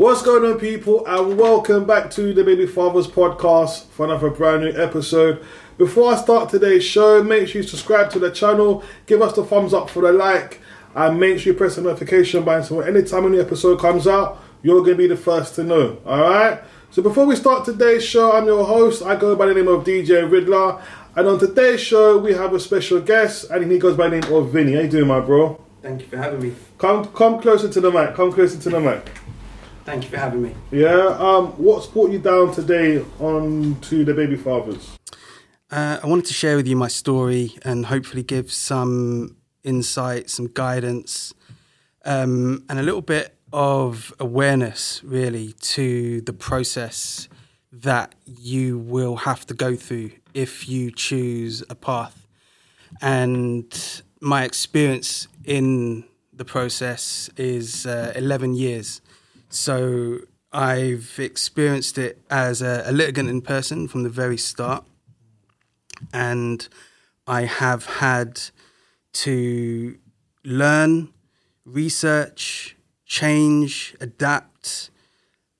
What's going on, people, and welcome back to the Baby Fathers podcast for another brand new episode. Before I start today's show, make sure you subscribe to the channel, give us the thumbs up for the like, and make sure you press the notification button so anytime a new episode comes out, you're going to be the first to know. Alright? So before we start today's show, I'm your host. I go by the name of DJ Riddler. And on today's show, we have a special guest, and he goes by the name of Vinny. How you doing, my bro? Thank you for having me. Come, come closer to the mic. Come closer to the mic. Thank you for having me. Yeah. Um. What's brought you down today on to the baby fathers? Uh, I wanted to share with you my story and hopefully give some insight, some guidance, um, and a little bit of awareness, really, to the process that you will have to go through if you choose a path. And my experience in the process is uh, 11 years. So I've experienced it as a, a litigant in person from the very start. And I have had to learn, research, change, adapt,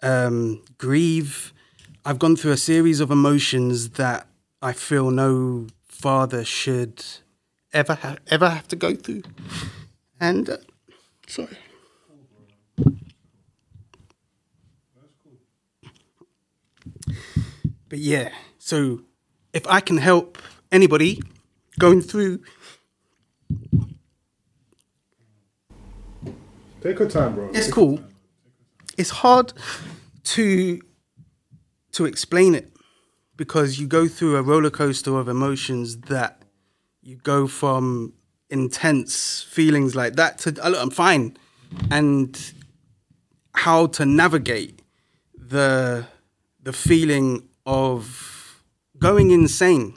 um, grieve. I've gone through a series of emotions that I feel no father should ever ha- ever have to go through. And uh, sorry. But yeah, so if I can help anybody going through Take your time, bro. it's cool. It's hard to to explain it because you go through a roller coaster of emotions that you go from intense feelings like that to oh, look, I'm fine, and how to navigate the the feeling of going insane.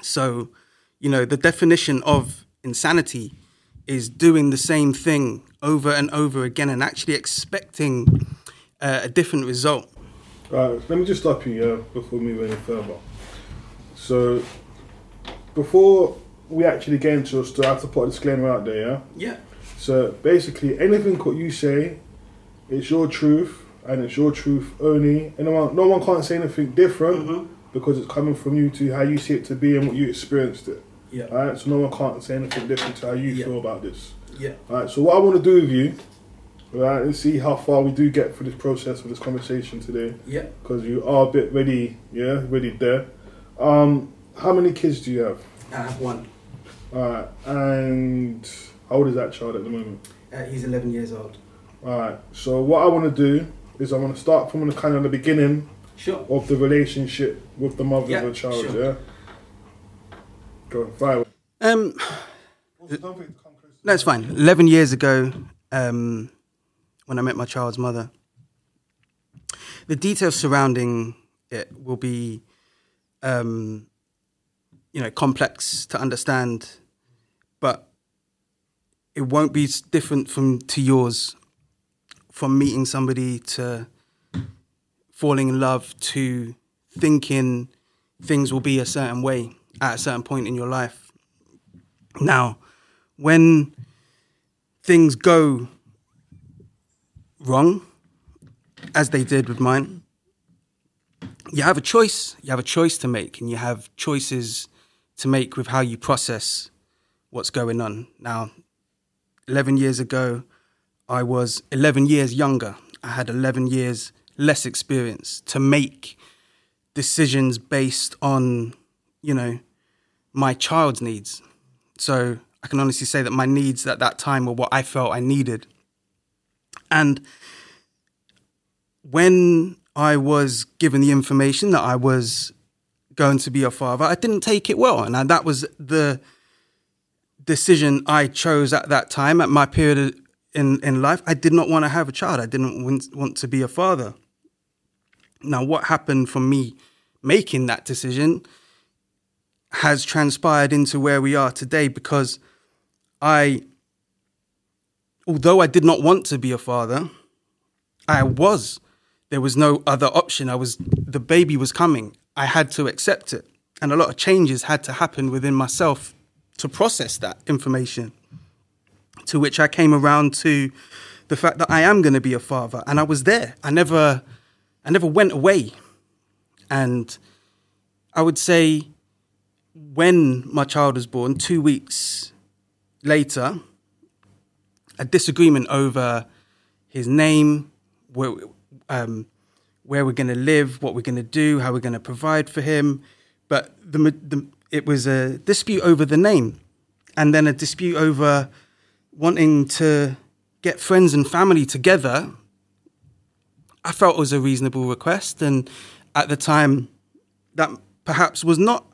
So, you know, the definition of insanity is doing the same thing over and over again and actually expecting uh, a different result. Right, let me just stop you yeah, before we move any further. So, before we actually get into a story, I have to put a disclaimer out there, yeah? Yeah. So, basically, anything what you say, it's your truth, and it's your truth only. And no one, no one can't say anything different because it's coming from you to how you see it to be and what you experienced it. Yeah. Alright, so no one can't say anything different to how you Yeah. feel about this. Yeah. Alright, so what I want to do with you, right, and see how far we do get for this process for this conversation today, Yeah. because you are a bit ready, yeah, ready there. Um, how many kids do you have? I have one. Alright, and how old is that child at the moment? Uh, he's 11 years old. Alright, so what I want to do is I want to start from the kind of the beginning Sure. of the relationship with the mother Yeah, of the child, sure. yeah? Go, right. Um, no, it's fine. 11 years ago, um, when I met my child's mother, the details surrounding it will be, um, you know, complex to understand, but it won't be different from to yours. From meeting somebody to falling in love to thinking things will be a certain way at a certain point in your life. Now, when things go wrong, as they did with mine, you have a choice. You have a choice to make, and you have choices to make with how you process what's going on. Now, 11 years ago, I was 11 years younger. I had 11 years less experience to make decisions based on, you know, my child's needs. So I can honestly say that my needs at that time were what I felt I needed. And when I was given the information that I was going to be a father, I didn't take it well. And that was the decision I chose at that time, at my period in, in life. I did not want to have a child, I didn't want, want to be a father. Now, what happened from me making that decision has transpired into where we are today because I, although I did not want to be a father, I was. There was no other option. I was, the baby was coming. I had to accept it. And a lot of changes had to happen within myself to process that information. To which I came around to the fact that I am going to be a father, and I was there. I never, I never went away, and I would say when my child was born, two weeks later, a disagreement over his name, where, um, where we're going to live, what we're going to do, how we're going to provide for him. But the, the, it was a dispute over the name, and then a dispute over wanting to get friends and family together. I felt it was a reasonable request, and at the time, that perhaps was not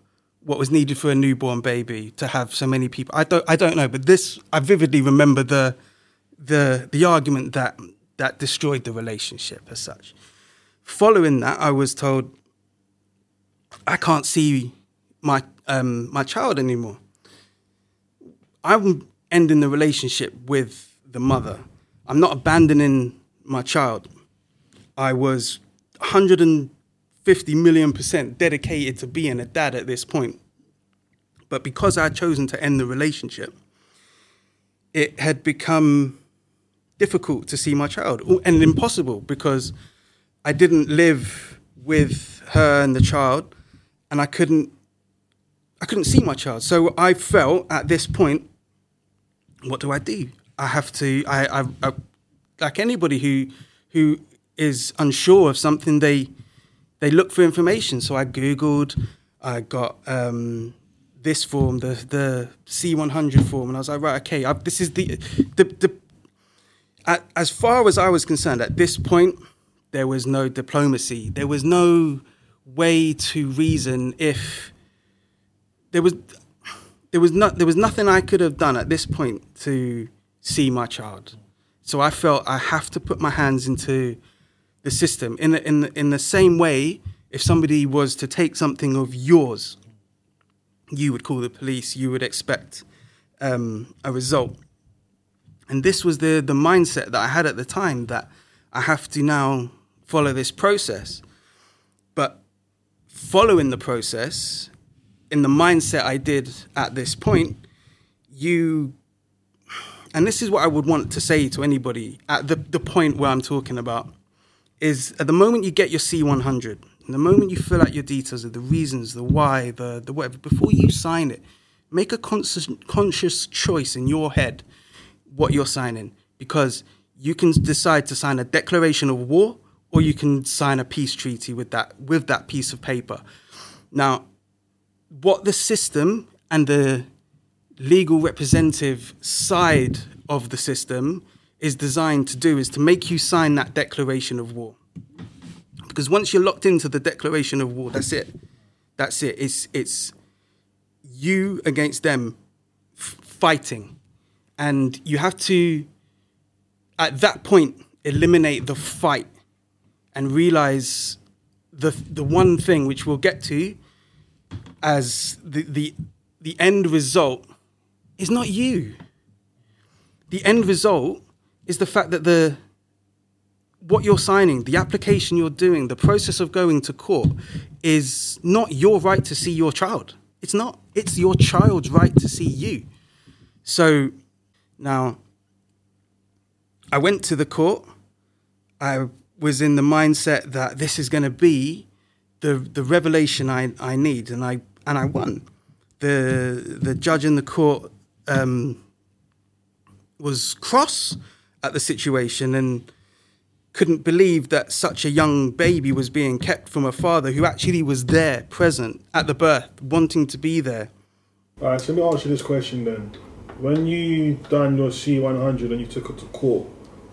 what was needed for a newborn baby to have so many people. I don't, I don't know, but this I vividly remember the the the argument that that destroyed the relationship as such. Following that, I was told I can't see my um, my child anymore. I'm ending the relationship with the mother. I'm not abandoning my child. I was 150 million percent dedicated to being a dad at this point. But because I had chosen to end the relationship, it had become difficult to see my child and impossible because I didn't live with her and the child and I couldn't I couldn't see my child. So I felt at this point, what do I do? I have to I, I, I like anybody who who is unsure of something they they look for information. So I googled, I got um, this form, the the C100 form, and I was like, right, okay, I, this is the the, the as far as I was concerned, at this point, there was no diplomacy. There was no way to reason if there was there was not there was nothing I could have done at this point to see my child. So I felt I have to put my hands into the system in the, in the, in the same way. If somebody was to take something of yours, you would call the police. You would expect um, a result. And this was the, the mindset that I had at the time that I have to now follow this process. But following the process, in the mindset I did at this point, you, and this is what I would want to say to anybody at the, the point where I'm talking about, is at the moment you get your C100, the moment you fill out your details of the reasons, the why, the, the whatever, before you sign it, make a conscious, conscious choice in your head what you're signing because you can decide to sign a declaration of war or you can sign a peace treaty with that with that piece of paper. Now, what the system and the legal representative side of the system is designed to do is to make you sign that declaration of war. Because once you're locked into the declaration of war, that's it. That's it. It's it's you against them f- fighting and you have to at that point eliminate the fight and realize the the one thing which we'll get to as the the the end result is not you. The end result is the fact that the what you're signing the application you're doing the process of going to court is not your right to see your child. It's not. It's your child's right to see you. So now, I went to the court. I was in the mindset that this is going to be the the revelation I, I need, and I and I won. The the judge in the court um, was cross at the situation and couldn't believe that such a young baby was being kept from a father who actually was there, present at the birth, wanting to be there. All right, so let me ask you this question then. When you done your C100 and you took her to court,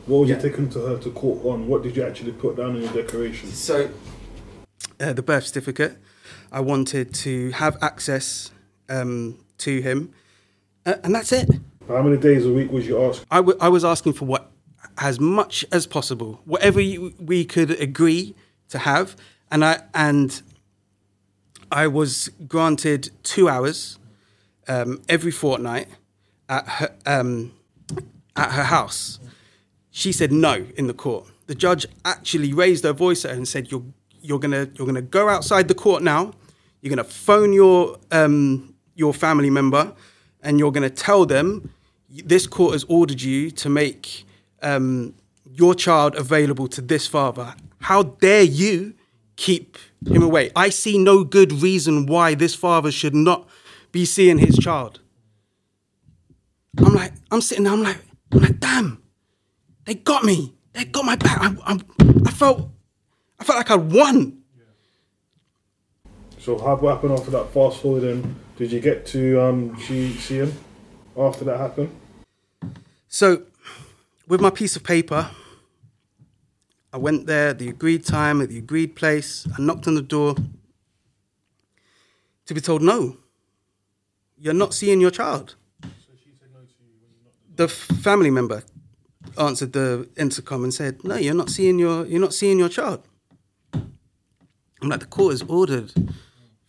what was Yeah. you taking to her to court on? What did you actually put down in your declaration? So, uh, the birth certificate. I wanted to have access um, to him, uh, and that's it. How many days a week was you asked? I, w- I was asking for what as much as possible, whatever you, we could agree to have, and I and I was granted two hours um, every fortnight at her um, at her house. She said no in the court. The judge actually raised her voice at her and said, "You're you're gonna you're gonna go outside the court now. You're gonna phone your um, your family member, and you're gonna tell them this court has ordered you to make um, your child available to this father. How dare you keep him away? I see no good reason why this father should not be seeing his child. I'm like, I'm sitting there, I'm like, I'm like, damn, they got me. They got my back. I, I, I felt, I felt like I'd won. So how what happened after that? Fast forwarding, did you get to um see see him after that happened? So, with my piece of paper, I went there at the agreed time, at the agreed place. I knocked on the door to be told, no, you're not seeing your child. The f- family member answered the intercom and said, no, you're not seeing your, you're not seeing your child. I'm like, the court has ordered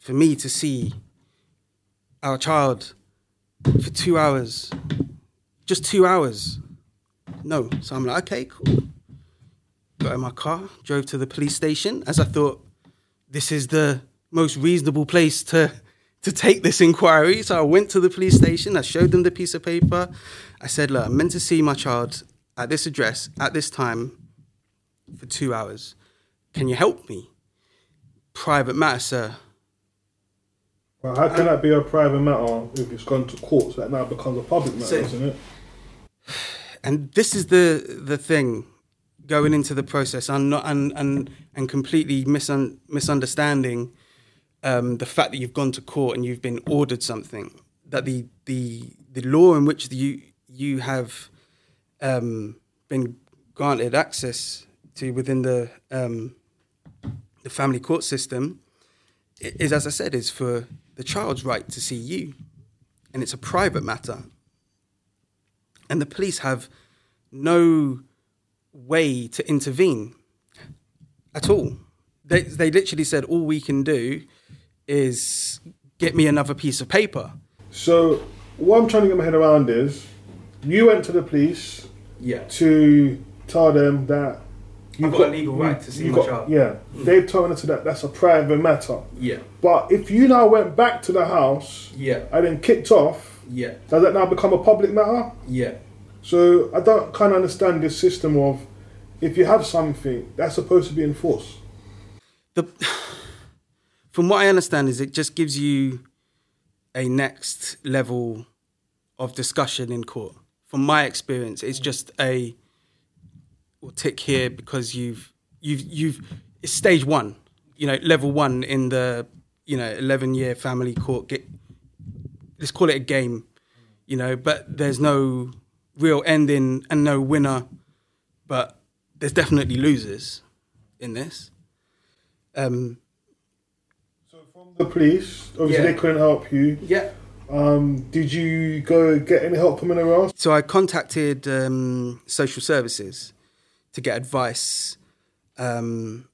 for me to see our child for two hours just two hours. No. So I'm like, okay, cool. Got in my car, drove to the police station as I thought this is the most reasonable place to to take this inquiry. So I went to the police station, I showed them the piece of paper. I said, look, I'm meant to see my child at this address at this time for two hours. Can you help me? Private matter, sir. Well, how can that be a private matter if it's gone to court? So that now becomes a public matter, So- isn't it? and this is the the thing going into the process and not and and and completely misun, misunderstanding um, the fact that you've gone to court and you've been ordered something that the the the law in which you you have um, been granted access to within the um, the family court system is as I said is for the child's right to see you and it's a private matter and the police have no way to intervene at all. They, they literally said, all we can do is get me another piece of paper. So what I'm trying to get my head around is, you went to the police Yeah. to tell them that I've got a legal right to see you've my got- child. Yeah, mm. they've told us that that's a private matter. Yeah. But if you now went back to the house Yeah. and then kicked off, Yeah. does that now become a public matter? Yeah. So I don't kind of understand this system of if you have something that's supposed to be enforced. The, from what I understand, is it just gives you a next level of discussion in court. From my experience, it's just a will tick here because you've you've you've it's stage one, you know, level one in the you know eleven year family court. Get, let's call it a game, you know, but there's no real ending and no winner, but there's definitely losers in this. Um, So from the police, obviously Yeah. they couldn't help you. Yeah. Um, did you go get any help from anywhere else? So I contacted um, social services to get advice um,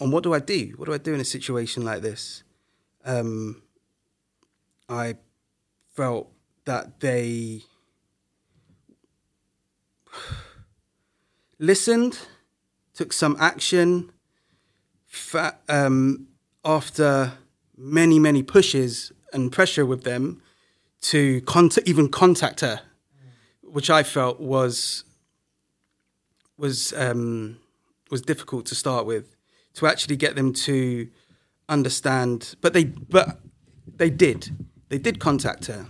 on what do I do? What do I do in a situation like this? Um, I felt that they listened, took some action. Fa- um, after many, many pushes and pressure with them, to even contact her, which I felt was was um, was difficult to start with. To actually get them to understand, but they but they did they did contact her,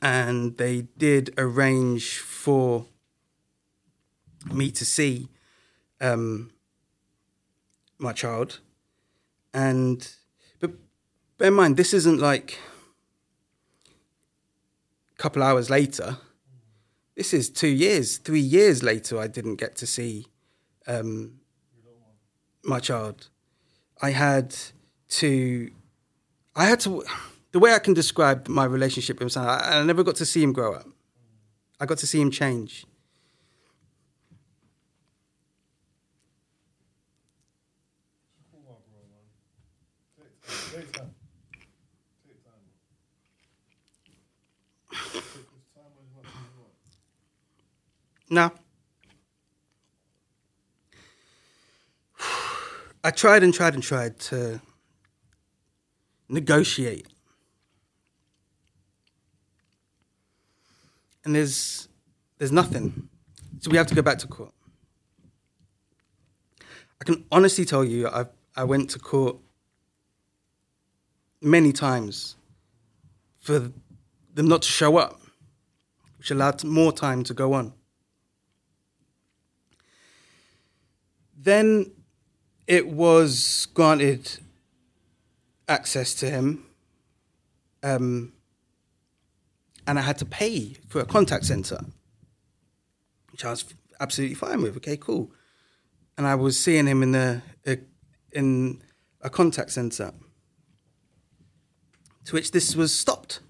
and they did arrange for me to see um, my child, and but bear in mind this isn't like a couple hours later, this is two years, three years later, I didn't get to see um, my child. I had to, I had to, the way I can describe my relationship with him, I, I never got to see him grow up. I got to see him change. Now, I tried and tried and tried to negotiate. And there's there's nothing. So we have to go back to court. I can honestly tell you, I I went to court many times for them not to show up, which allowed more time to go on. Then it was granted access to him, um, and I had to pay for a contact center, which I was absolutely fine with. Okay, cool. And I was seeing him in the uh, in a contact center, to which this was stopped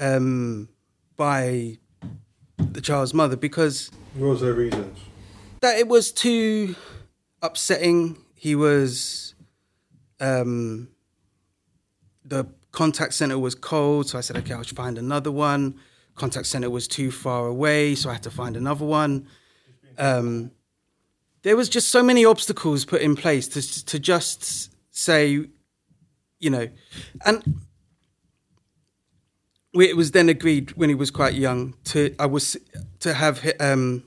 um, by the child's mother because What was their reasons? That it was too upsetting. He was, um, the contact center was cold, so I said, okay, I'll find another one. Contact center was too far away, so I had to find another one. Um, there was just so many obstacles put in place to to just say, you know, and it was then agreed when he was quite young to I was to have um,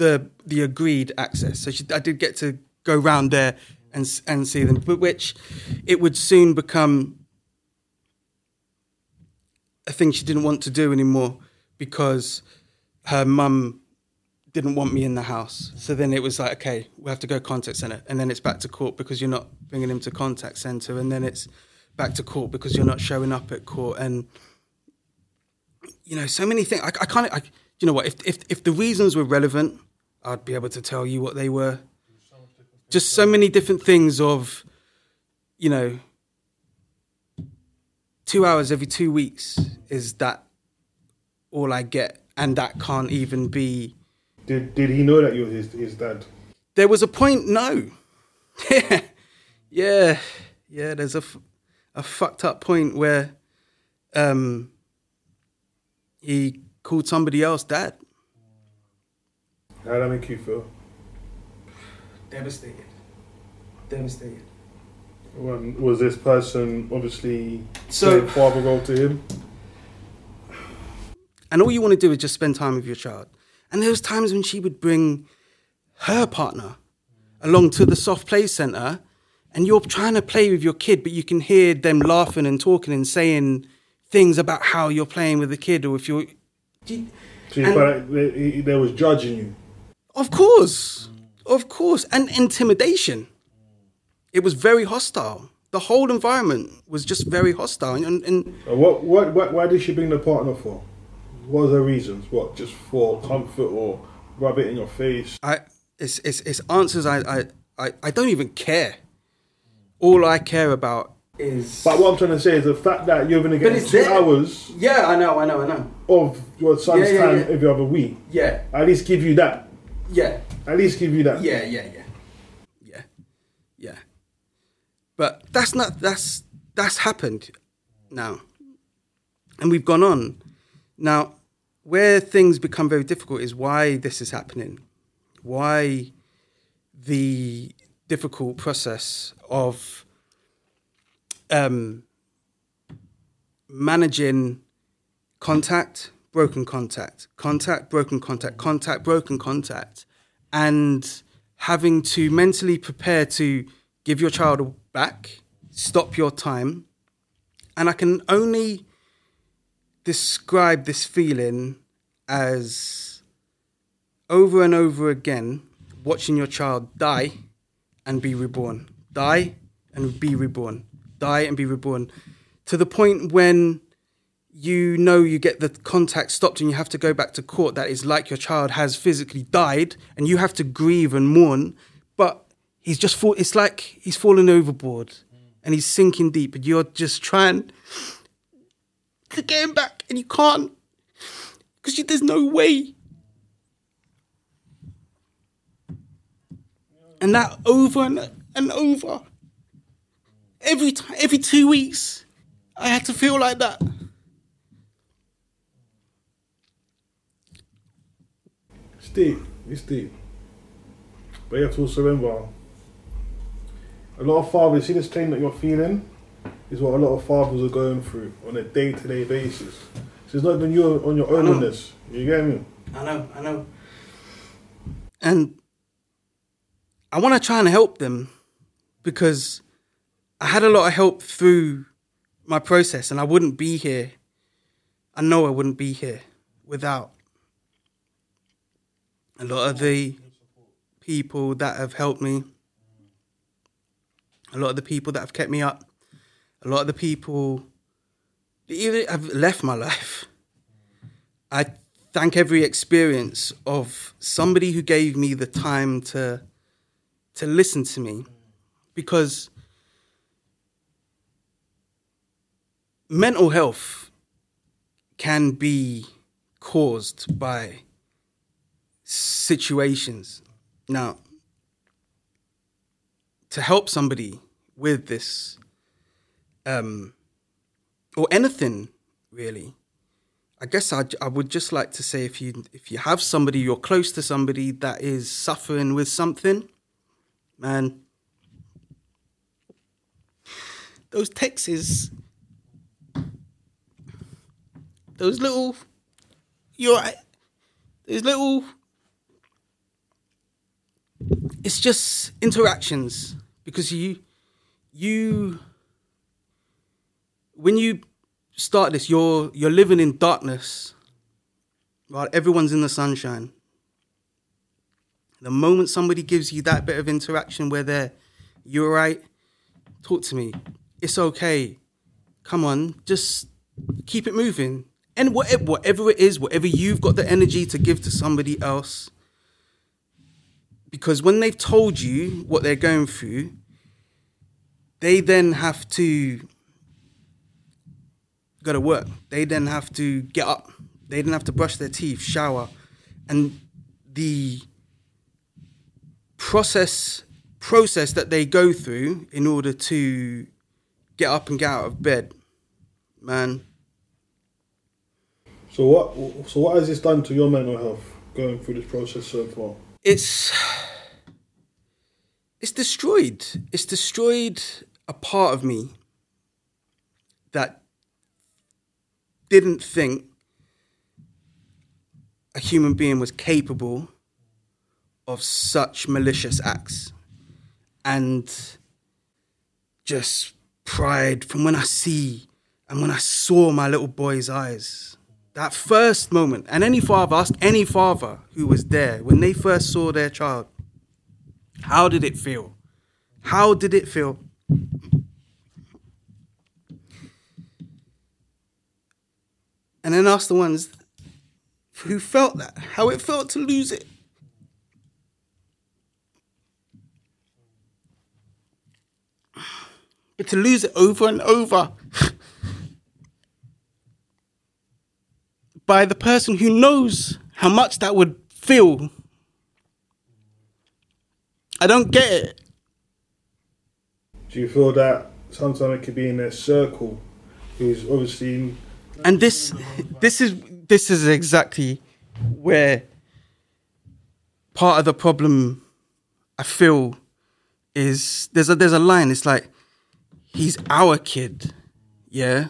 the the agreed access. So she, I did get to go round there and and see them, but which it would soon become a thing she didn't want to do anymore because her mum didn't want me in the house. So then it was like, okay, we have to go contact center, and then it's back to court because you're not bringing him to contact center, and then it's back to court because you're not showing up at court, and you know, so many things. I, I can't. You know what? If if if the reasons were relevant, I'd be able to tell you what they were. Just so many different things of, you know, two hours every two weeks is that all I get, and that can't even be. Did did he know that you were his his dad? There was a point. No. yeah, yeah. There's a f- a fucked up point where, um, he called somebody else dad. How did that make you feel? Devastated. Devastated. When was this person obviously So- playing father role to him? and all you want to do is just spend time with your child. And there was times when she would bring her partner along to the soft play center, and you're trying to play with your kid, but you can hear them laughing and talking and saying things about how you're playing with the kid, or if you're. So you And- felt like they, was judging you. Of course, of course, and intimidation. It was very hostile. The whole environment was just very hostile, and, and What, what what why did she bring the partner for? What was her reasons? What just for comfort or rub it in your face? I it's it's, it's answers I, I I I don't even care. All I care about is. But what I'm trying to say is the fact that you're going to get two there. hours yeah, I know, I know, I know. of your son's Yeah, yeah, time yeah. every other week. Yeah, At least give you that. Yeah, At least give you that. yeah, yeah, yeah, yeah, yeah. But that's not that's that's happened now, and we've gone on. Now, where things become very difficult is why this is happening, why the difficult process of um, managing contact, broken contact, contact, broken contact, contact, broken contact, and having to mentally prepare to give your child back, stop your time. And I can only describe this feeling as over and over again watching your child die and be reborn, die and be reborn, die and be reborn, to the point when you know you get the contact stopped and you have to go back to court that is like your child has physically died and you have to grieve and mourn but he's just fall it's like he's fallen overboard and he's sinking deep and you're just trying to get him back and you can't because there's no way. And that over and, and over. Every time every two weeks i had to feel like that It's deep. It's deep. But you have to also remember, a lot of fathers, see this pain that you're feeling, is what a lot of fathers are going through on a day to day basis. So it's not even you on your own in this. You get me? I know, I know. And I want to try and help them because I had a lot of help through my process and I wouldn't be here. I know I wouldn't be here without a lot of the people that have helped me, a lot of the people that have kept me up, a lot of the people that even have left my life. I thank every experience of somebody who gave me the time to to listen to me because mental health can be caused by situations. Now, to help somebody with this, um, or anything really, I guess I, I would just like to say if you if you have somebody you're close to somebody that is suffering with something, man, those texts, those little, you're those little. It's just interactions because you, you, when you start this, you're you're living in darkness while everyone's in the sunshine. The moment somebody gives you that bit of interaction where they're, you're right, talk to me. It's okay. Come on, just keep it moving. And whatever, whatever it is, whatever you've got the energy to give to somebody else, because when they've told you what they're going through, they then have to go to work. They then have to get up. They then have to brush their teeth, shower, and the process process that they go through in order to get up and get out of bed, man. So what? So what has this done to your mental health going through this process so far? It's it's destroyed. It's destroyed a part of me that didn't think a human being was capable of such malicious acts and just pride from when I see and when I saw my little boy's eyes. That first moment, and any father, ask any father who was there when they first saw their child, how did it feel? How did it feel? And then ask the ones who felt that, how it felt to lose it. But to lose it over and over by the person who knows how much that would feel. I don't get it. Do you feel that sometimes it could be in their circle, who's obviously in, and this this is this is exactly where part of the problem I feel is there's a there's a line. It's like he's our kid, yeah.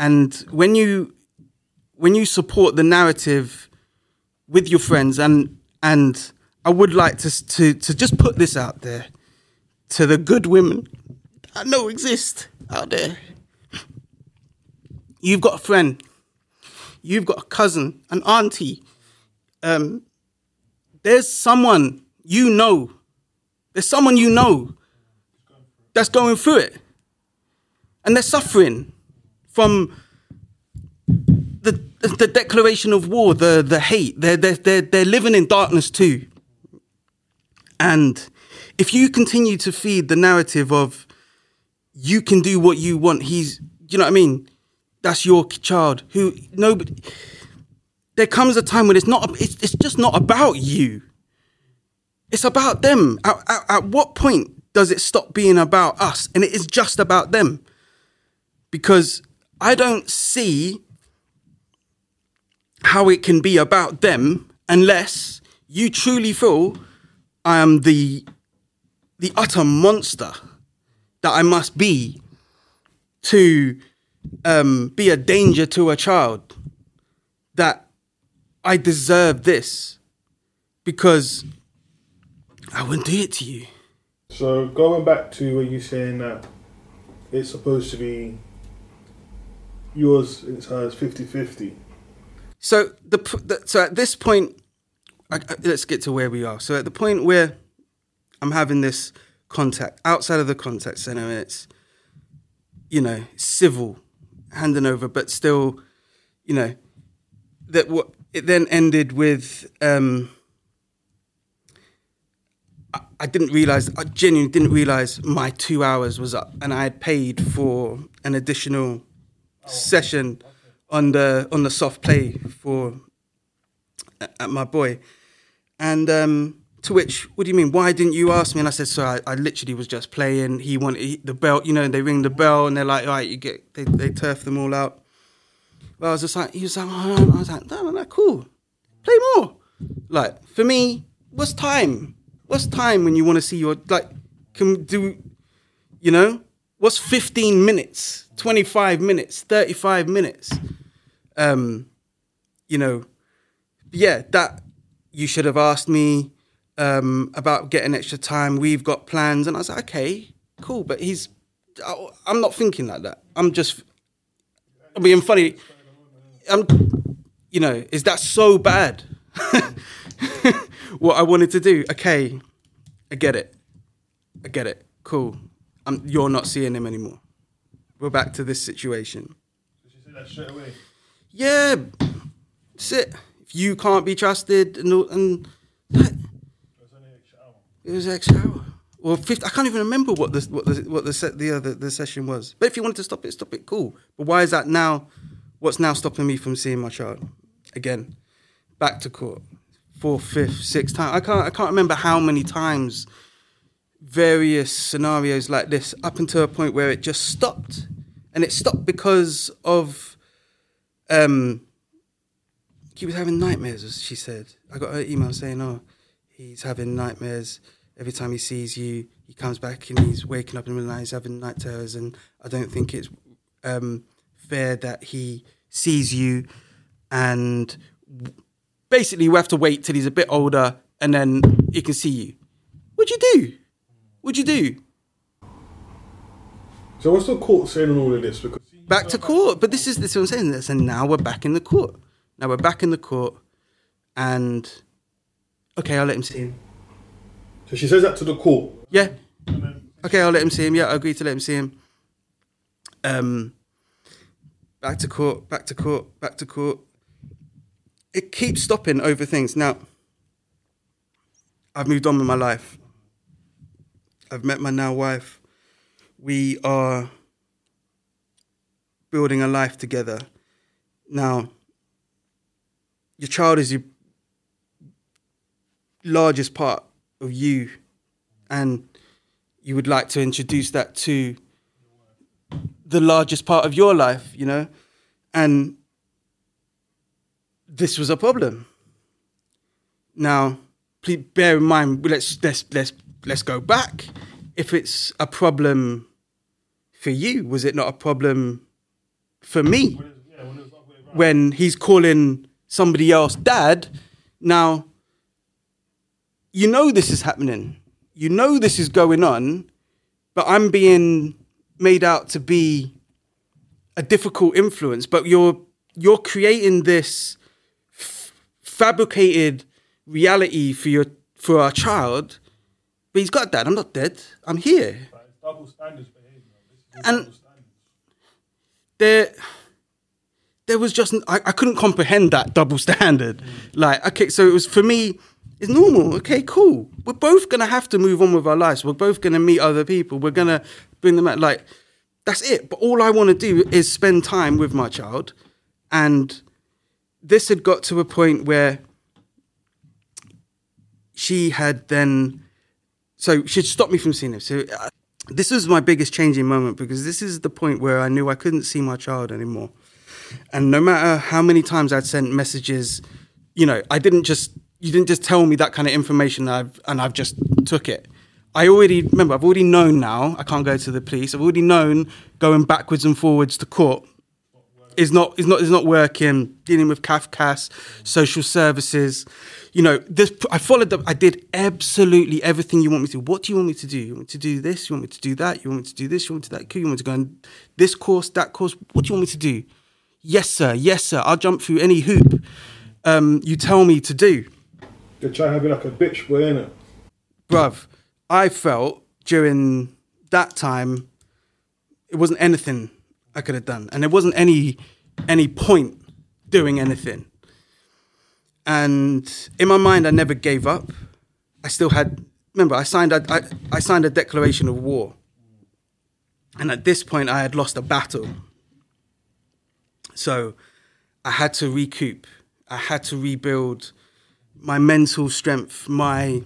And when you when you support the narrative with your friends, and and I would like to to to just put this out there to the good women I know exist out there. You've got a friend, you've got a cousin, an auntie. Um, there's someone you know. There's someone you know that's going through it, and they're suffering from the declaration of war, the the hate. They're they're they're, they're living in darkness too. And if you continue to feed the narrative of you can do what you want, he's you know what I mean that's your child who nobody there comes a time when it's not it's, it's just not about you it's about them at, at, at what point does it stop being about us and it is just about them because i don't see how it can be about them unless you truly feel i am the the utter monster that i must be to um, be a danger to a child, that I deserve this because I wouldn't do it to you. So going back to what you saying that it's supposed to be yours, it's hers 50-50. So the, the so at this point, I, let's get to where we are. So at the point where I'm having this contact outside of the contact center, and it's you know civil, handing over, but still, you know, that what it then ended with. Um, I- I didn't realize, I genuinely didn't realize my two hours was up, and I had paid for an additional session on the on the soft play for at my boy, and um, to which, what do you mean? Why didn't you ask me? And I said, so I, I literally was just playing. He wanted he, the bell, you know. They ring the bell, and they're like, all right, you get they they turf them all out. Well, I was just like, he was like, oh, I was like, no, no, cool, play more. Like for me, what's time? What's time when you want to see your like? Can do, you know? What's fifteen minutes? Twenty five minutes? Thirty five minutes? Um, you know, yeah, that you should have asked me um, about getting extra time. We've got plans, and I was like, okay, cool. But he's, I- I'm not thinking like that. I'm just, I'm being funny. I'm, you know, is that so bad? what I wanted to do. Okay, I get it. I get it. Cool. I'm, you're not seeing him anymore. We're back to this situation. She said that straight away. Yeah, that's it. If you can't be trusted, and, and that, it was extra hour. Or 50, I can't even remember what the what the what the set the other the session was. But if you wanted to stop it, stop it. Cool. But why is that now? What's now stopping me from seeing my child again? Back to court, fourth, fifth, sixth time. I can't I can't remember how many times various scenarios like this up until a point where it just stopped, and it stopped because of um. He was having nightmares, she said. I got her email saying, "Oh, he's having nightmares every time he sees you. He comes back and he's waking up in the middle of the night. He's having night terrors, and I don't think it's um, fair that he sees you. And basically, we have to wait till he's a bit older, and then he can see you. What'd you do? What'd you do? So what's the court saying on all of this? Because Back to court. But this is this is what I'm saying. This, and now we're back in the court. Now we're back in the court, and okay, I'll let him see him. so she says that to the court. Yeah. Okay, I'll let him see him. Yeah, I agree to let him see him. Um, back to court, back to court, back to court. It keeps stopping over things. Now, I've moved on with my life. I've met my now wife. We are building a life together. Now, your child is your largest part of you and you would like to introduce that to the largest part of your life, you know, and this was a problem. Now, please bear in mind. Let's let's let's let's go back. If it's a problem for you, was it not a problem for me? When he's calling somebody else dad, now you know this is happening. You know this is going on, but I'm being made out to be a difficult influence. But you're you're creating this f- fabricated reality for your for our child. But he's got that. I'm not dead. I'm here. double standards. And there, there was just I, I couldn't comprehend that double standard. Like, okay, so it was for me. It's normal. Okay, cool. We're both gonna have to move on with our lives. We're both gonna meet other people. We're gonna bring them out. Like, that's it. But all I want to do is spend time with my child, and this had got to a point where she had then so she'd stopped me from seeing him. So uh, this was my biggest changing moment because this is the point where I knew I couldn't see my child anymore. And no matter how many times I'd sent messages, you know, I didn't just you didn't just tell me that kind of information and I've, and I've just took it. I already remember I've already known now. I can't go to the police. I've already known going backwards and forwards to court is not is not is not working. Dealing with Cafcass, social services, you know, this I followed the I did absolutely everything you want me to. Do. What do you want me to do? You want me to do this? You want me to do that? You want me to do this? You want me to do that? You want me to go on this course, that course? What do you want me to do? Yes, sir. Yes, sir. I'll jump through any hoop um, you tell me to do. They're trying to be like a bitch boy, innit? bruv, I felt during that time it wasn't anything I could have done, and there wasn't any any point doing anything. And in my mind, I never gave up. I still had. Remember, I signed. I, I, I signed a declaration of war, and at this point, I had lost a battle. So, I had to recoup. I had to rebuild my mental strength, my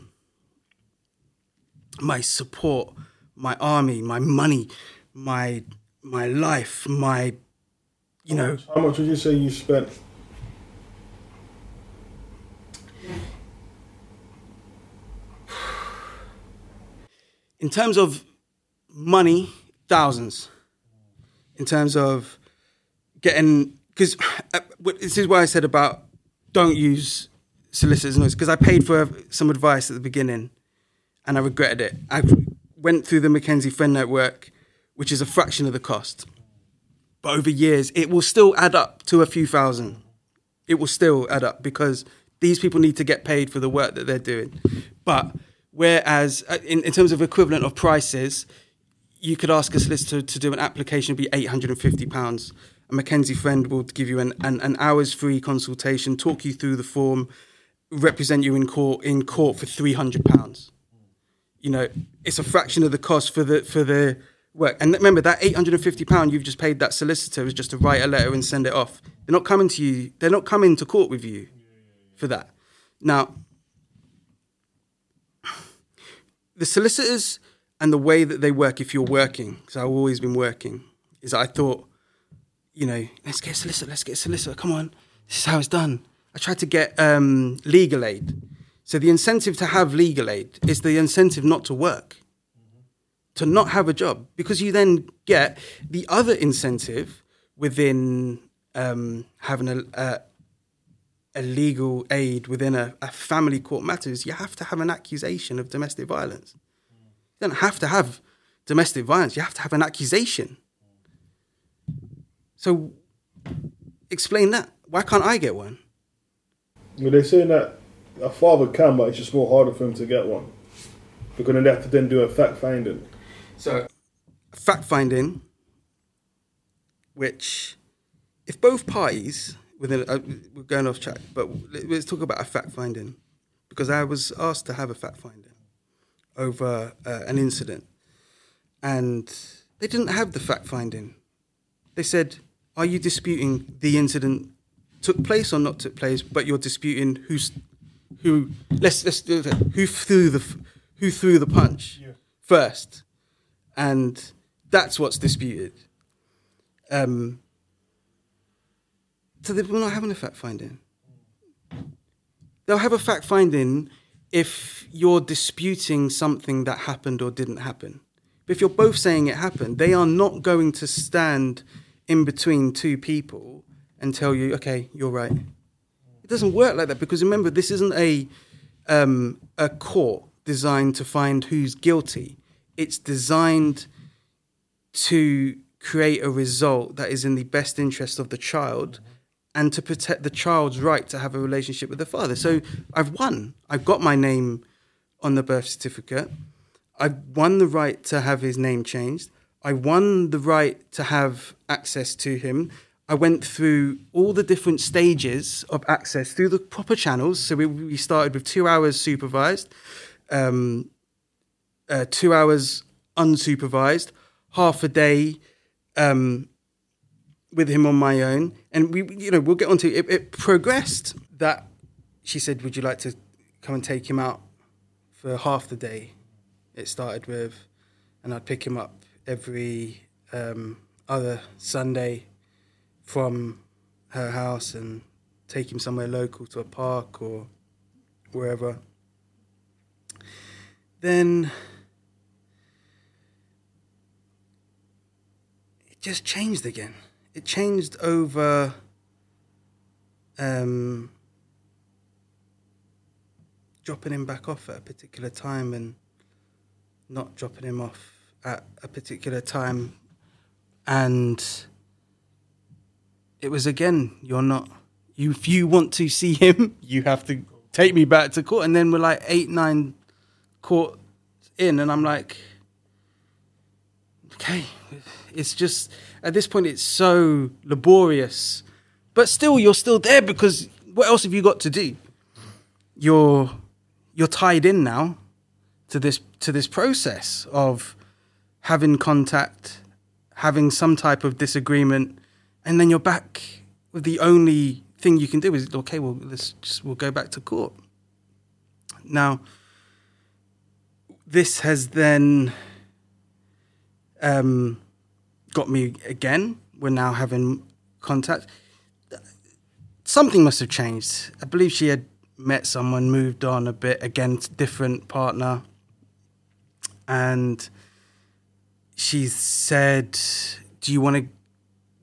my support, my army, my money, my my life, my you know How much would you say you spent? In terms of money, thousands. In terms of getting, because uh, this is why I said about don't use solicitors notes because I paid for some advice at the beginning, and I regretted it. I went through the McKenzie Friend Network, which is a fraction of the cost, but over years it will still add up to a few thousand. It will still add up because these people need to get paid for the work that they're doing. But whereas uh, in, in terms of equivalent of prices, you could ask a solicitor to do an application be eight hundred and fifty pounds. A McKenzie friend will give you an, an, an hour's free consultation, talk you through the form, represent you in court in court for three hundred pounds. You know, it's a fraction of the cost for the for the work. And remember that eight hundred and fifty pound you've just paid that solicitor is just to write a letter and send it off. They're not coming to you. They're not coming to court with you for that. Now, the solicitors and the way that they work, if you're working, because I've always been working, is I thought, you know, let's get a solicitor, let's get a solicitor, come on, this is how it's done. I tried to get um, legal aid. So the incentive to have legal aid is the incentive not to work, to not have a job, because you then get the other incentive within um, having a, a, a legal aid within a, a family court matters. You have to have an accusation of domestic violence. You don't have to have domestic violence. You have to have an accusation. So, explain that. Why can't I get one? Well, they're saying that a father can, but it's just more harder for him to get one because then they have to then do a fact finding. So, fact finding, which, if both parties within, uh, we're going off track, but let's talk about a fact finding because I was asked to have a fact finding over uh, an incident, and they didn't have the fact finding. They said, "Are you disputing the incident took place or not took place? But you're disputing who's who? Let's let's do that. Who threw the who threw the punch first, and that's what's disputed." Um, so they- we're not having a fact finding. They'll have a fact finding if you're disputing something that happened or didn't happen. But if you're both saying it happened, they are not going to stand in between two people and tell you, okay, you're right. It doesn't work like that because remember, this isn't a um, a court designed to find who's guilty. It's designed to create a result that is in the best interest of the child and to protect the child's right to have a relationship with the father. So I've won. I've got my name on the birth certificate. I've won the right to have his name changed. I won the right to have access to him. I went through all the different stages of access through the proper channels. So we, we started with two hours supervised, um, uh, two hours unsupervised, half a day um, with him on my own, and we, you know, we'll get onto it. It progressed. That she said, "Would you like to come and take him out for half the day?" It started with, and I'd pick him up every um, other Sunday from her house and take him somewhere local to a park or wherever. Then it just changed again. It changed over um, dropping him back off at a particular time and not dropping him off at a particular time. And it was again, you're not, you, if you want to see him, you have to take me back to court. And then we're like eight, nine court in, and I'm like, okay, it's just, at this point, it's so laborious. But still, you're still there because what else have you got to do? You're you're tied in now to this to this process of having contact, having some type of disagreement, and then you're back with the only thing you can do is okay. Well, let's just we'll go back to court. Now, this has then um, got me again. We're now having contact. Something must have changed. I believe she had met someone, moved on a bit, again, different partner. And she said, Do you want to,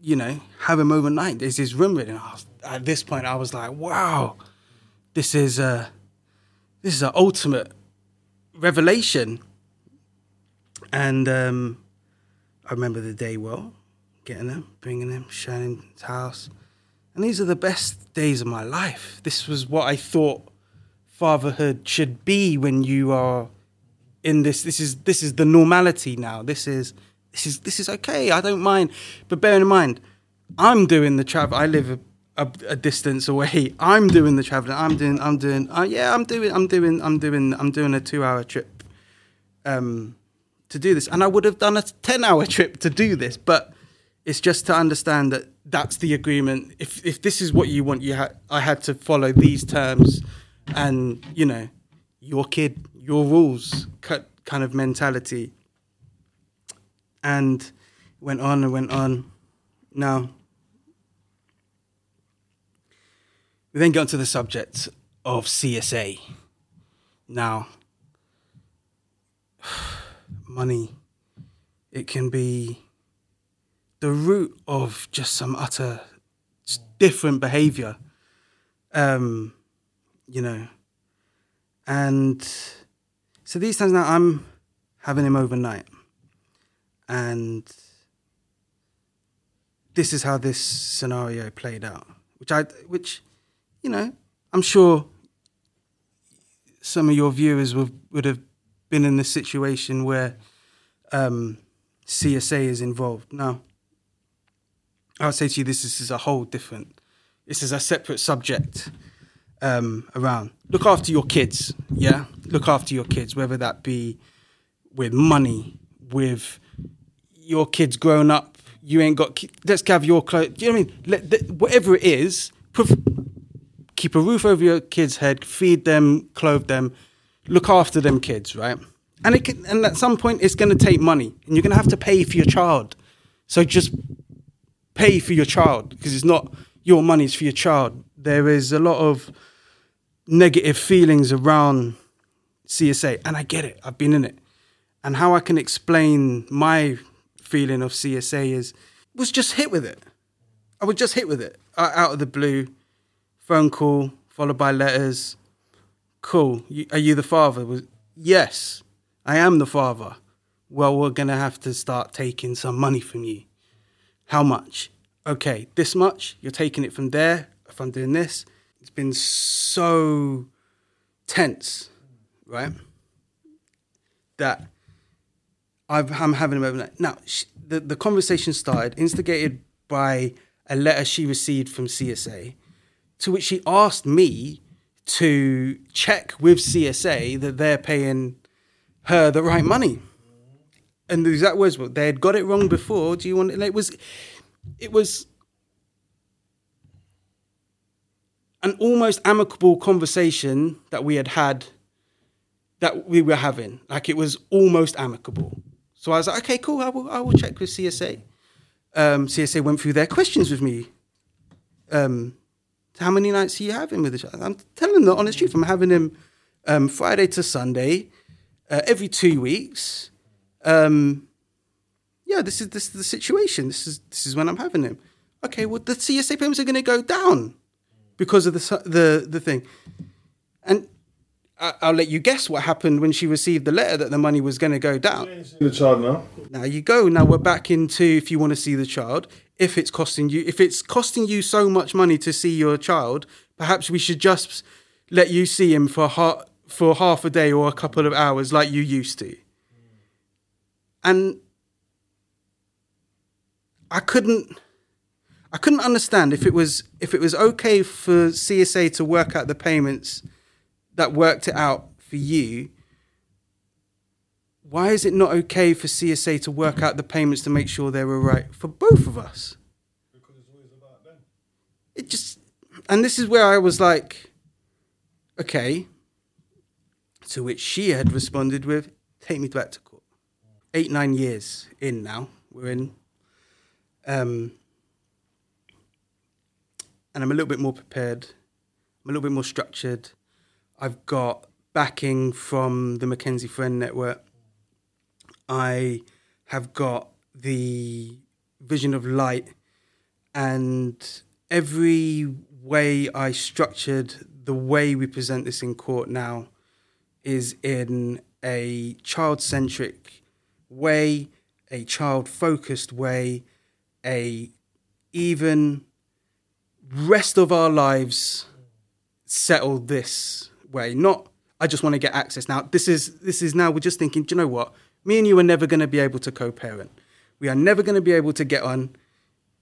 you know, have him overnight? There's his room ready. At this point, I was like, Wow, this is a, this is an ultimate revelation. And um, I remember the day well, getting him, bringing him, showing his house. And these are the best days of my life. This was what I thought fatherhood should be when you are in this. This is this is the normality now. This is this is this is okay. I don't mind. But bearing in mind, I'm doing the travel. I live a, a, a distance away. I'm doing the traveling. I'm doing. I'm doing. Uh, yeah, I'm doing. I'm doing. I'm doing. I'm doing a two-hour trip. Um, to do this, and I would have done a ten-hour trip to do this, but it's just to understand that that's the agreement. If if this is what you want, you ha- I had to follow these terms, and you know, your kid, your rules, cut kind of mentality. And went on and went on. Now, we then got to the subject of CSA. Now, money, it can be the root of just some utter different behavior. Um, you know, and so these times now I'm having him overnight, and this is how this scenario played out, which I, which, you know, I'm sure some of your viewers would would have been in this situation where um, CSA is involved. Now, I would say to you, this is, this is a whole different, this is a separate subject um, around. Look after your kids, yeah? Look after your kids, whether that be with money, with your kids grown up, you ain't got, let's have your clothes, you know what I mean? Let, whatever it is, keep a roof over your kids' head, feed them, clothe them, look after them kids, right? And it can, and at some point it's going to take money, and you're going to have to pay for your child. So just pay for your child because it's not your money, it's for your child. There is a lot of negative feelings around CSA, and I get it, I've been in it. And how I can explain my feeling of CSA is was just hit with it. I was just hit with it out of the blue, phone call followed by letters. Cool. are you the father? Was yes, I am the father. Well, we're gonna have to start taking some money from you. How much? Okay, this much. You're taking it from there. If I'm doing this, it's been so tense, right? That i am having a moment. Now, the, the conversation started, instigated by a letter she received from CSA, to which she asked me to check with CSA that they're paying her the right money and the exact words were they had got it wrong before. Do you want it? It was, it was an almost amicable conversation that we had had, that we were having. Like it was almost amicable. So I was like, okay, cool. I will, I will check with CSA. Um, CSA went through their questions with me. Um, how many nights are you having with each other? I'm telling the honest truth. I'm having him um, Friday to Sunday, uh, every two weeks um, yeah, this is this is the situation. This is this is when I'm having him. okay, well the CSA payments are going to go down because of the the the thing, and I'll let you guess what happened when she received the letter that the money was going to go down. The child now. Now you go. Now we're back into if you want to see the child. If it's costing you, if it's costing you so much money to see your child, perhaps we should just let you see him for ha- for half a day or a couple of hours, like you used to. And I couldn't, I couldn't understand if it was if it was okay for CSA to work out the payments that worked it out for you why is it not okay for CSA to work out the payments to make sure they were right for both of us? Because it's always about them. It just, and this is where I was like, okay. To which she had responded with, take me back to court. Eight, nine years in now, we're in. Um, and I'm a little bit more prepared. I'm a little bit more structured. I've got backing from the McKenzie Friend Network. I have got the vision of light, and every way I structured the way we present this in court now is in a child centric way, a child focused way, a even rest of our lives settled this way. Not I just want to get access. Now this is this is now we're just thinking, do you know what? Me and you are never going to be able to co-parent. We are never going to be able to get on.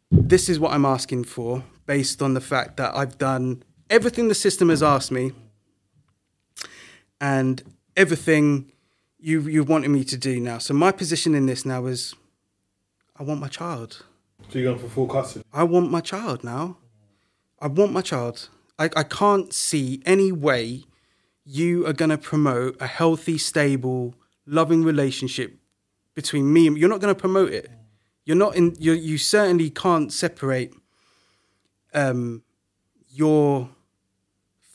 This is what I'm asking for based on the fact that I've done everything the system has asked me and everything you you wanted me to do now. So my position in this now is I want my child. So you're going for full custody. I want my child now. I want my child. I, I can't see any way you are going to promote a healthy, stable, loving relationship between me and you're not going to promote it. You're not in. You you certainly can't separate um, your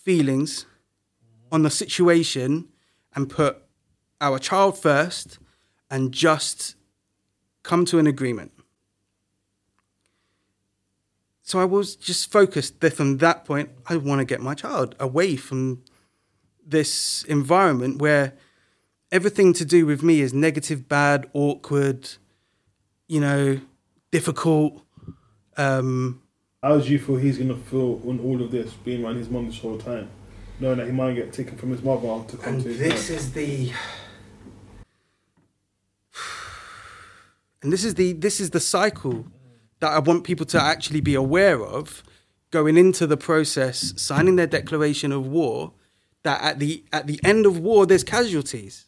feelings on the situation and put our child first and just come to an agreement. So I was just focused from that point, I want to get my child away from this environment where everything to do with me is negative, bad, awkward, you know, difficult. Um, How do you feel he's going to feel on all of this, being around his mum this whole time? Knowing that he might get taken from his mother to come And to his this is the and this is the this is the cycle that I want people to actually be aware of going into the process, signing their declaration of war. That at the at the end of war, there's casualties.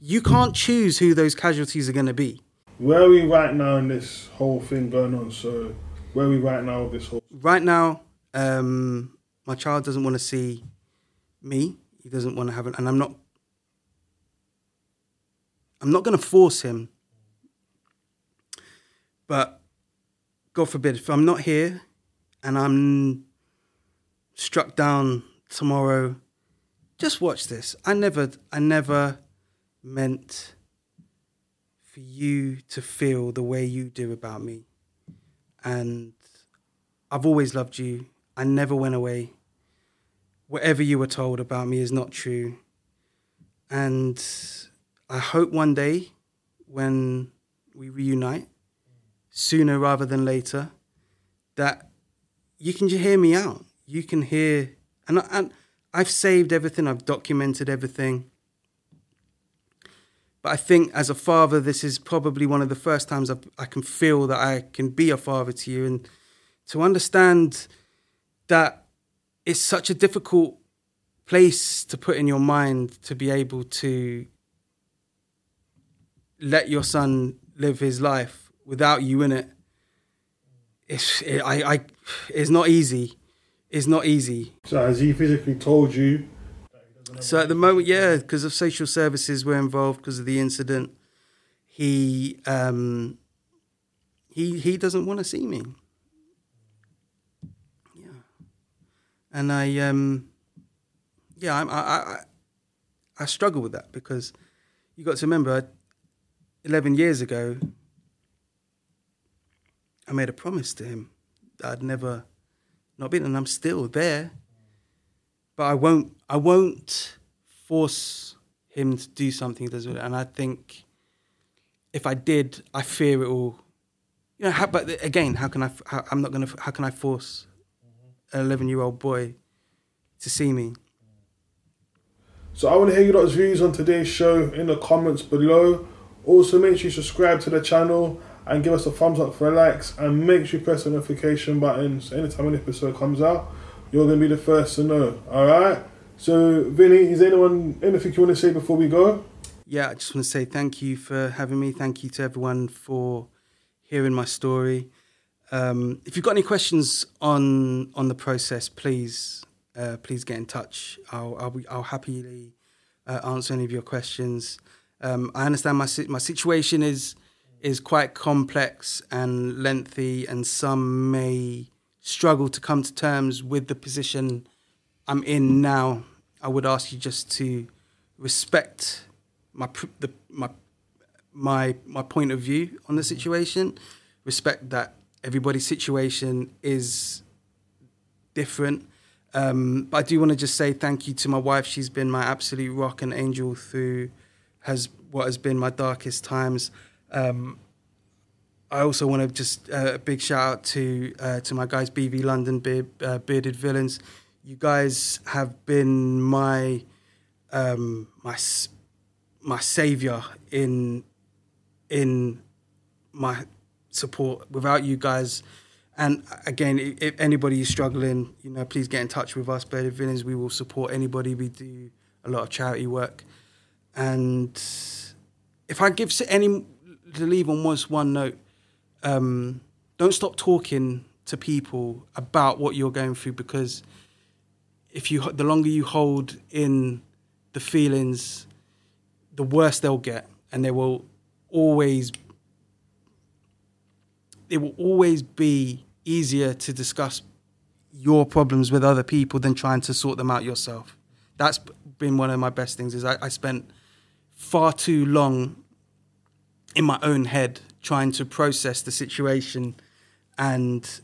You can't choose who those casualties are going to be. Where are we right now in this whole thing going on? So, where are we right now with this whole. right now, um, my child doesn't want to see me. He doesn't want to have it, and I'm not. I'm not going to force him. But God forbid, if I'm not here, and I'm struck down tomorrow, just watch this. I never, I never meant for you to feel the way you do about me, and I've always loved you. I never went away. Whatever you were told about me is not true. And I hope one day when we reunite, sooner rather than later, that you can hear me out. You can hear, and, and I've saved everything, I've documented everything. But I think as a father, this is probably one of the first times I've, I can feel that I can be a father to you and to understand that it's such a difficult place to put in your mind to be able to let your son live his life without you in it. It's it, I, I it's not easy. It's not easy. So, has he physically told you? So at the moment, yeah, because of social services were involved because of the incident. He um, he he doesn't want to see me. Yeah, and I um, yeah, I'm, I I I- I struggle with that because you got to remember, eleven years ago, I made a promise to him that I'd never not been, and I'm still there. But I won't. I won't force him to do something doesn't. And I think if I did, I fear it will. You know, how, but again, how can I? How, I'm not gonna. How can I force an 11 year old boy to see me? So I want to hear your views on today's show in the comments below. Also, make sure you subscribe to the channel and give us a thumbs up for the likes and make sure you press the notification button so anytime an episode comes out, you're to be the first to know. Alright? So, Vinny, is anyone anything you want to say before we go? Yeah, I just want to say thank you for having me. Thank you to everyone for hearing my story. Um, if you've got any questions on on the process, please uh, please get in touch. I'll I'll, be, I'll happily uh, answer any of your questions. Um, I understand my my situation is is quite complex and lengthy, and some may struggle to come to terms with the position I'm in now. I would ask you just to respect my the, my my my point of view on the situation. Respect that everybody's situation is different. Um, but I do want to just say thank you to my wife. She's been my absolute rock and angel through has what has been my darkest times. Um, I also want to just uh, a big shout out to uh, to my guys BV London Beard, uh, Bearded Villains. You guys have been my um, my my savior in in my support. Without you guys, and again, if anybody is struggling, you know, please get in touch with us, Bearded Villains. We will support anybody. We do a lot of charity work, and if I give any to leave on just one note, um, don't stop talking to people about what you're going through because if you the longer you hold in the feelings, the worse they'll get, and they will always it will always be easier to discuss your problems with other people than trying to sort them out yourself. That's been one of my best things. Is I, I spent far too long in my own head trying to process the situation, and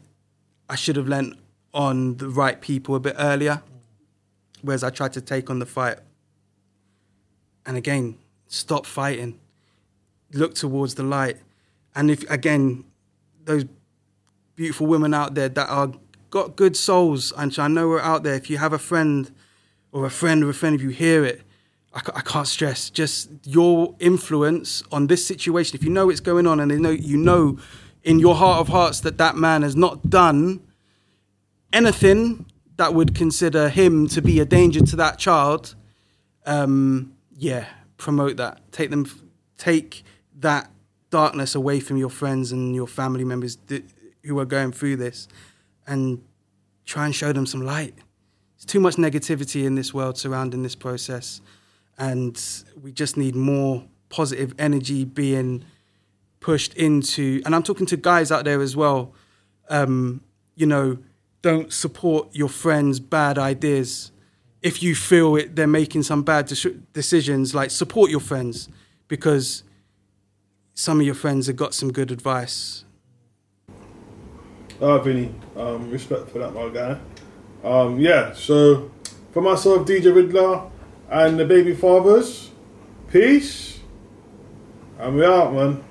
I should have lent on the right people a bit earlier. Whereas I tried to take on the fight. And again, stop fighting. Look towards the light. And if again, those beautiful women out there that are got good souls, and I know we're out there. If you have a friend or a friend or a friend, if you hear it, I, I can't stress just your influence on this situation. If you know it's going on, and they know you know in your heart of hearts that that man has not done anything that would consider him to be a danger to that child, um, yeah, promote that. Take them, take that darkness away from your friends and your family members that, who are going through this, and try and show them some light. There's too much negativity in this world surrounding this process, and we just need more positive energy being pushed into. And I'm talking to guys out there as well. Um, you know, don't support your friends' bad ideas. If you feel it, they're making some bad deci- decisions, like support your friends because some of your friends have got some good advice. Ah, Vinny, um, respect for that, my guy. Um, yeah, so for myself, DJ Riddler, and the baby fathers, peace, and we out, man.